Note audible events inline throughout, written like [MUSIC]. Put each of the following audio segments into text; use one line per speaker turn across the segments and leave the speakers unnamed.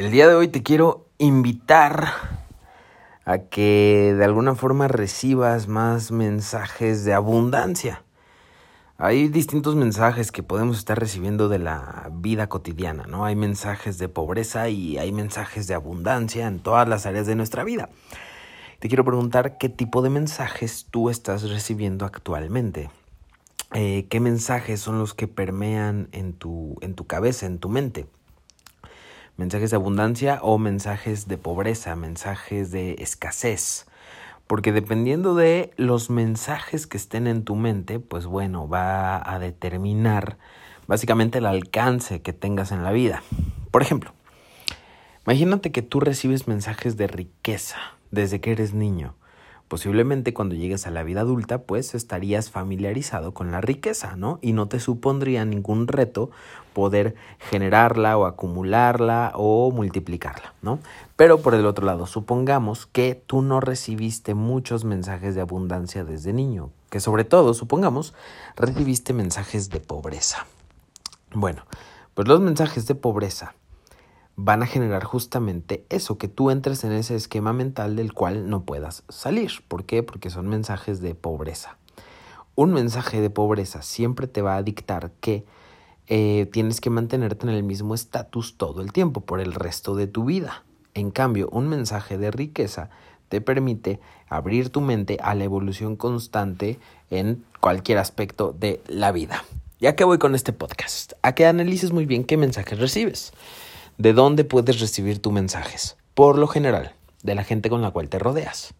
El día de hoy te quiero invitar a que de alguna forma recibas más mensajes de abundancia. Hay distintos mensajes que podemos estar recibiendo de la vida cotidiana, ¿no? Hay mensajes de pobreza y hay mensajes de abundancia en todas las áreas de nuestra vida. Te quiero preguntar qué tipo de mensajes tú estás recibiendo actualmente. Eh, ¿Qué mensajes son los que permean en tu, en tu cabeza, en tu mente? Mensajes de abundancia o mensajes de pobreza, mensajes de escasez. Porque dependiendo de los mensajes que estén en tu mente, pues bueno, va a determinar básicamente el alcance que tengas en la vida. Por ejemplo, imagínate que tú recibes mensajes de riqueza desde que eres niño. Posiblemente cuando llegues a la vida adulta, pues estarías familiarizado con la riqueza, ¿no? Y no te supondría ningún reto poder generarla o acumularla o multiplicarla, ¿no? Pero por el otro lado, supongamos que tú no recibiste muchos mensajes de abundancia desde niño, que sobre todo, supongamos, recibiste mensajes de pobreza. Bueno, pues los mensajes de pobreza van a generar justamente eso, que tú entres en ese esquema mental del cual no puedas salir. ¿Por qué? Porque son mensajes de pobreza. Un mensaje de pobreza siempre te va a dictar que eh, tienes que mantenerte en el mismo estatus todo el tiempo, por el resto de tu vida. En cambio, un mensaje de riqueza te permite abrir tu mente a la evolución constante en cualquier aspecto de la vida. Ya que voy con este podcast, a que analices muy bien qué mensajes recibes. ¿De dónde puedes recibir tus mensajes? Por lo general, de la gente con la cual te rodeas.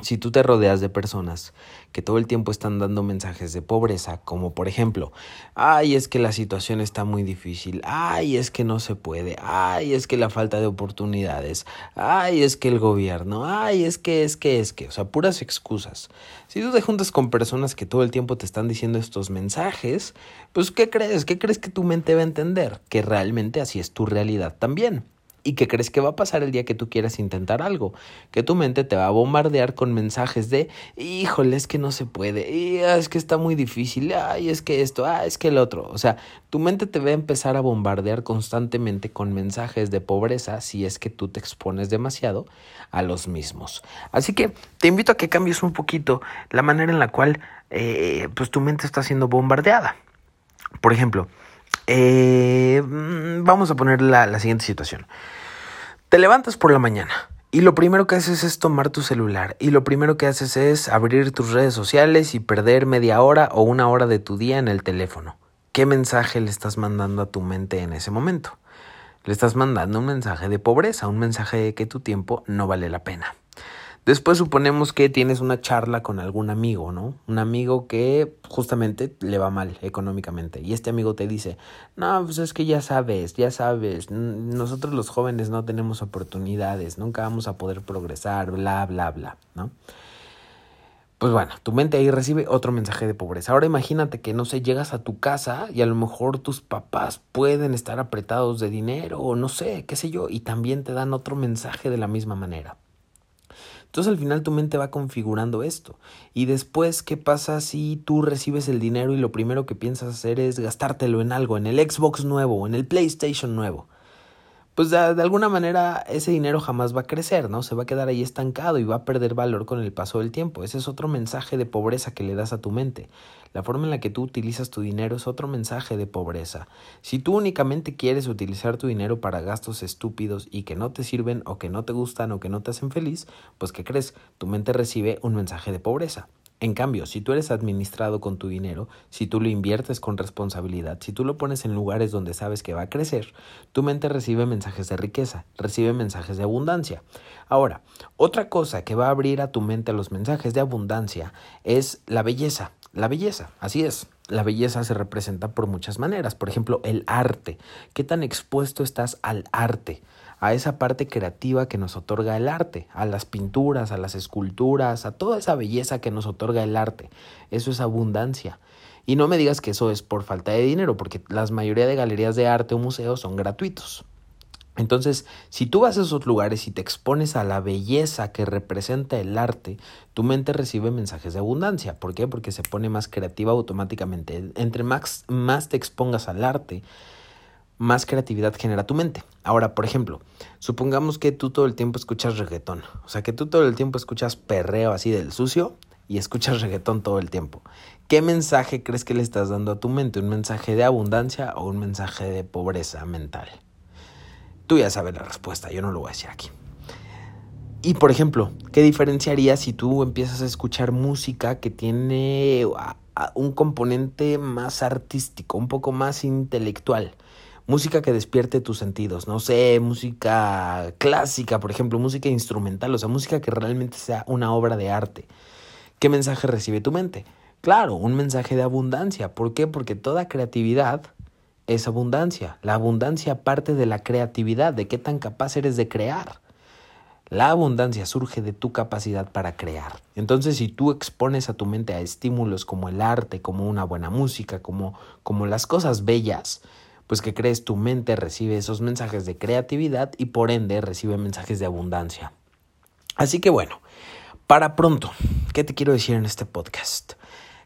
Si tú te rodeas de personas que todo el tiempo están dando mensajes de pobreza, como por ejemplo, ay, es que la situación está muy difícil, ay, es que no se puede, ay, es que la falta de oportunidades, ay, es que el gobierno, ay, es que, es que, es que, o sea, puras excusas. Si tú te juntas con personas que todo el tiempo te están diciendo estos mensajes, pues ¿qué crees? ¿Qué crees que tu mente va a entender? Que realmente así es tu realidad también y que crees que va a pasar el día que tú quieras intentar algo, que tu mente te va a bombardear con mensajes de, híjole, es que no se puede, y, ah, es que está muy difícil, ay, es que esto, ah, es que el otro, o sea, tu mente te va a empezar a bombardear constantemente con mensajes de pobreza si es que tú te expones demasiado a los mismos. Así que te invito a que cambies un poquito la manera en la cual eh, pues tu mente está siendo bombardeada. Por ejemplo, eh, mm, vamos a poner la, la siguiente situación. Te levantas por la mañana y lo primero que haces es tomar tu celular y lo primero que haces es abrir tus redes sociales y perder media hora o una hora de tu día en el teléfono. ¿Qué mensaje le estás mandando a tu mente en ese momento? Le estás mandando un mensaje de pobreza, un mensaje de que tu tiempo no vale la pena. Después suponemos que tienes una charla con algún amigo, ¿no? Un amigo que justamente le va mal económicamente. Y este amigo te dice, no, pues es que ya sabes, ya sabes, nosotros los jóvenes no tenemos oportunidades, nunca vamos a poder progresar, bla, bla, bla, ¿no? Pues bueno, tu mente ahí recibe otro mensaje de pobreza. Ahora imagínate que, no sé, llegas a tu casa y a lo mejor tus papás pueden estar apretados de dinero o no sé, qué sé yo, y también te dan otro mensaje de la misma manera. Entonces al final tu mente va configurando esto. Y después, ¿qué pasa si tú recibes el dinero y lo primero que piensas hacer es gastártelo en algo, en el Xbox nuevo, en el PlayStation nuevo? Pues de, alguna manera ese dinero jamás va a crecer, ¿no? Se va a quedar ahí estancado y va a perder valor con el paso del tiempo. Ese es otro mensaje de pobreza que le das a tu mente. La forma en la que tú utilizas tu dinero es otro mensaje de pobreza. Si tú únicamente quieres utilizar tu dinero para gastos estúpidos y que no te sirven o que no te gustan o que no te hacen feliz, pues ¿qué crees? Tu mente recibe un mensaje de pobreza. En cambio, si tú eres administrado con tu dinero, si tú lo inviertes con responsabilidad, si tú lo pones en lugares donde sabes que va a crecer, tu mente recibe mensajes de riqueza, recibe mensajes de abundancia. Ahora, otra cosa que va a abrir a tu mente los mensajes de abundancia es la belleza. La belleza, así es. La belleza se representa por muchas maneras. Por ejemplo, el arte. ¿Qué tan expuesto estás al arte? A esa parte creativa que nos otorga el arte, a las pinturas, a las esculturas, a toda esa belleza que nos otorga el arte. Eso es abundancia. Y no me digas que eso es por falta de dinero, porque la mayoría de galerías de arte o museos son gratuitos. Entonces, si tú vas a esos lugares y te expones a la belleza que representa el arte, tu mente recibe mensajes de abundancia. ¿Por qué? Porque se pone más creativa automáticamente. Entre más, más te expongas al arte, más creatividad genera tu mente. Ahora, por ejemplo, supongamos que tú todo el tiempo escuchas reggaetón, o sea, que tú todo el tiempo escuchas perreo así del sucio y escuchas [LAUGHS] reggaetón todo el tiempo. ¿Qué mensaje crees que le estás dando a tu mente? ¿Un mensaje de abundancia o un mensaje de pobreza mental? Tú ya sabes la respuesta, yo no lo voy a decir aquí. Y por ejemplo, ¿qué diferenciaría si tú empiezas a escuchar música que tiene un componente más artístico, un poco más intelectual? Música que despierte tus sentidos, no sé, música clásica, por ejemplo, música instrumental, o sea, música que realmente sea una obra de arte. ¿Qué mensaje recibe tu mente? Claro, un mensaje de abundancia. ¿Por qué? Porque toda creatividad es abundancia. La abundancia parte de la creatividad, de qué tan capaz eres de crear. La abundancia surge de tu capacidad para crear. Entonces, si tú expones a tu mente a estímulos como el arte, como una buena música, como, como las cosas bellas, pues que crees tu mente recibe esos mensajes de creatividad y por ende recibe mensajes de abundancia. Así que bueno, para pronto, ¿qué te quiero decir en este podcast?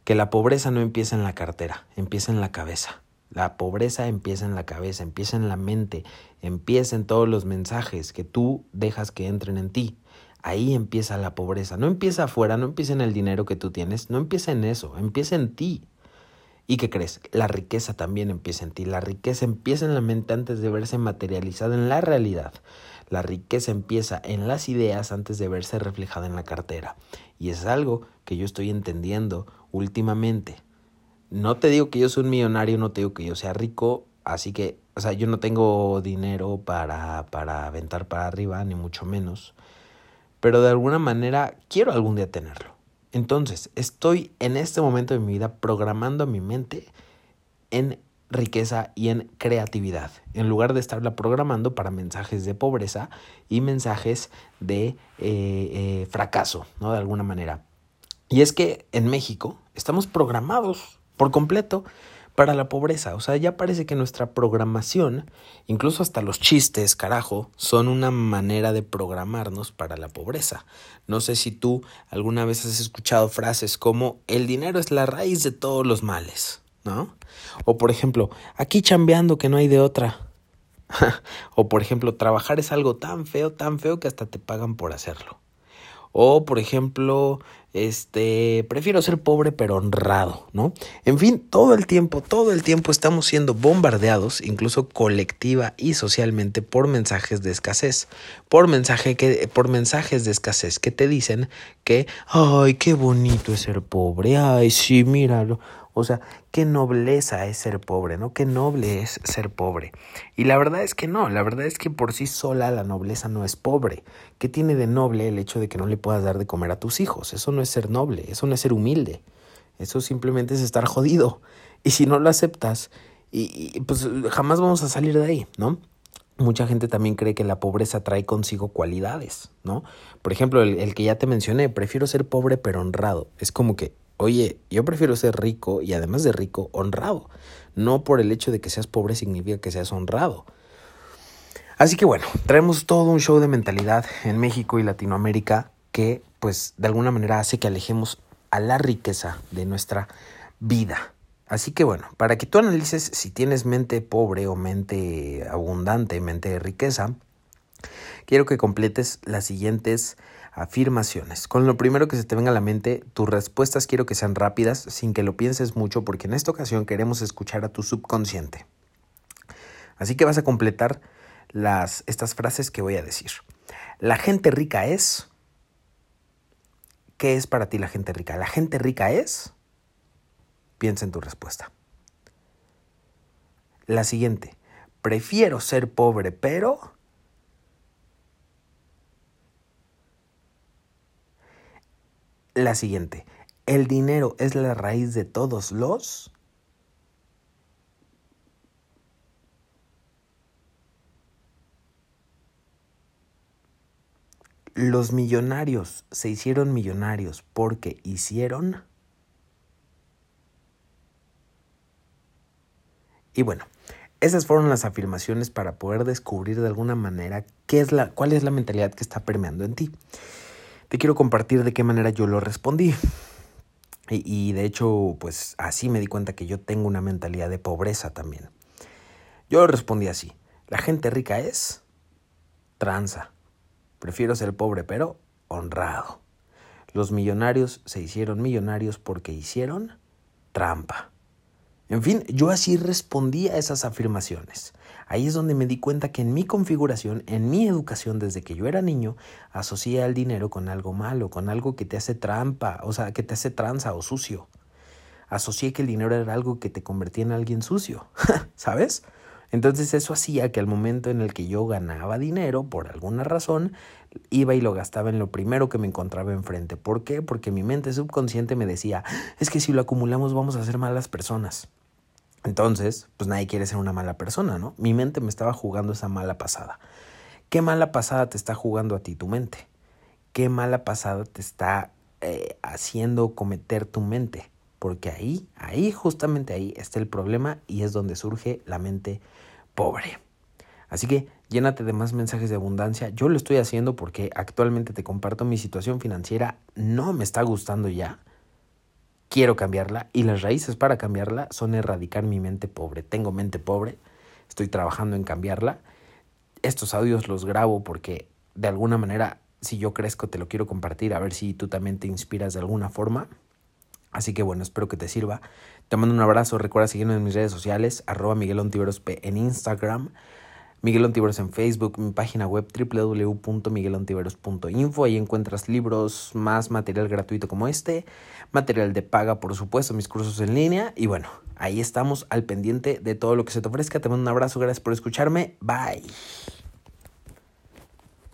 Que la pobreza no empieza en la cartera, empieza en la cabeza. La pobreza empieza en la cabeza, empieza en la mente, empieza en todos los mensajes que tú dejas que entren en ti. Ahí empieza la pobreza. No empieza afuera, no empieza en el dinero que tú tienes, no empieza en eso, empieza en ti. ¿Y qué crees? La riqueza también empieza en ti. La riqueza empieza en la mente antes de verse materializada en la realidad. La riqueza empieza en las ideas antes de verse reflejada en la cartera. Y es algo que yo estoy entendiendo últimamente. No te digo que yo soy un millonario, no te digo que yo sea rico, así que, o sea, yo no tengo dinero para, para aventar para arriba, ni mucho menos. Pero de alguna manera quiero algún día tenerlo. Entonces, estoy en este momento de mi vida programando mi mente en riqueza y en creatividad, en lugar de estarla programando para mensajes de pobreza y mensajes de eh, eh, fracaso, ¿no? De alguna manera. Y es que en México estamos programados por completo para la pobreza. O sea, ya parece que nuestra programación, incluso hasta los chistes, carajo, son una manera de programarnos para la pobreza. No sé si tú alguna vez has escuchado frases como el dinero es la raíz de todos los males, ¿no? O por ejemplo, aquí chambeando que no hay de otra. [LAUGHS] o por ejemplo, trabajar es algo tan feo, tan feo que hasta te pagan por hacerlo. O, por ejemplo, este, prefiero ser pobre pero honrado, ¿no? En fin, todo el tiempo, todo el tiempo estamos siendo bombardeados, incluso colectiva y socialmente, por mensajes de escasez, por, mensaje que, por mensajes de escasez que te dicen que, ay, qué bonito es ser pobre, ay, sí, míralo. O sea, qué nobleza es ser pobre, ¿no? Qué noble es ser pobre. Y la verdad es que no, la verdad es que por sí sola la nobleza no es pobre. ¿Qué tiene de noble el hecho de que no le puedas dar de comer a tus hijos? Eso no es ser noble, eso no es ser humilde. Eso simplemente es estar jodido. Y si no lo aceptas, y, pues jamás vamos a salir de ahí, ¿no? Mucha gente también cree que la pobreza trae consigo cualidades, ¿no? Por ejemplo, el, el que ya te mencioné, prefiero ser pobre pero honrado. Es como que Oye, yo prefiero ser rico y además de rico, honrado. No por el hecho de que seas pobre significa que seas honrado. Así que bueno, traemos todo un show de mentalidad en México y Latinoamérica que pues de alguna manera hace que alejemos a la riqueza de nuestra vida. Así que bueno, para que tú analices si tienes mente pobre o mente abundante, mente de riqueza, quiero que completes las siguientes afirmaciones. Con lo primero que se te venga a la mente, tus respuestas quiero que sean rápidas, sin que lo pienses mucho, porque en esta ocasión queremos escuchar a tu subconsciente. Así que vas a completar las, estas frases que voy a decir. La gente rica es... ¿Qué es para ti la gente rica? La gente rica es... Piensa en tu respuesta. La siguiente. Prefiero ser pobre, pero... la siguiente. ¿El dinero es la raíz de todos los? Los millonarios se hicieron millonarios porque hicieron... Y bueno, esas fueron las afirmaciones para poder descubrir de alguna manera qué es la, cuál es la mentalidad que está permeando en ti te quiero compartir de qué manera yo lo respondí. Y, de hecho, pues así me di cuenta que yo tengo una mentalidad de pobreza también. Yo respondí así, la gente rica es tranza. Prefiero ser pobre pero honrado. Los millonarios se hicieron millonarios porque hicieron trampa. En fin, yo así respondí a esas afirmaciones. Ahí es donde me di cuenta que en mi configuración, en mi educación desde que yo era niño, asocié al dinero con algo malo, con algo que te hace trampa, o sea, que te hace tranza o sucio. Asocié que el dinero era algo que te convertía en alguien sucio, [LAUGHS] ¿sabes? Entonces eso hacía que al momento en el que yo ganaba dinero, por alguna razón, iba y lo gastaba en lo primero que me encontraba enfrente. ¿Por qué? Porque mi mente subconsciente me decía, es que si lo acumulamos vamos a ser malas personas. Entonces, pues nadie quiere ser una mala persona, ¿no? Mi mente me estaba jugando esa mala pasada. ¿Qué mala pasada te está jugando a ti tu mente? ¿Qué mala pasada te está eh, haciendo cometer tu mente? Porque ahí, ahí, justamente ahí está el problema y es donde surge la mente pobre. Así que llénate de más mensajes de abundancia. Yo lo estoy haciendo porque actualmente te comparto mi situación financiera. No me está gustando ya quiero cambiarla y las raíces para cambiarla son erradicar mi mente pobre. Tengo mente pobre, estoy trabajando en cambiarla. Estos audios los grabo porque de alguna manera, si yo crezco, te lo quiero compartir, a ver si tú también te inspiras de alguna forma. Así que bueno, espero que te sirva. Te mando un abrazo. Recuerda seguirme en mis redes sociales, arroba Miguel en Instagram. Miguel Ontiveros en Facebook, mi página web www.miguelontiveros.info. Ahí encuentras libros, más material gratuito como este, material de paga, por supuesto, mis cursos en línea. Y bueno, ahí estamos al pendiente de todo lo que se te ofrezca. Te mando un abrazo, gracias por escucharme. Bye.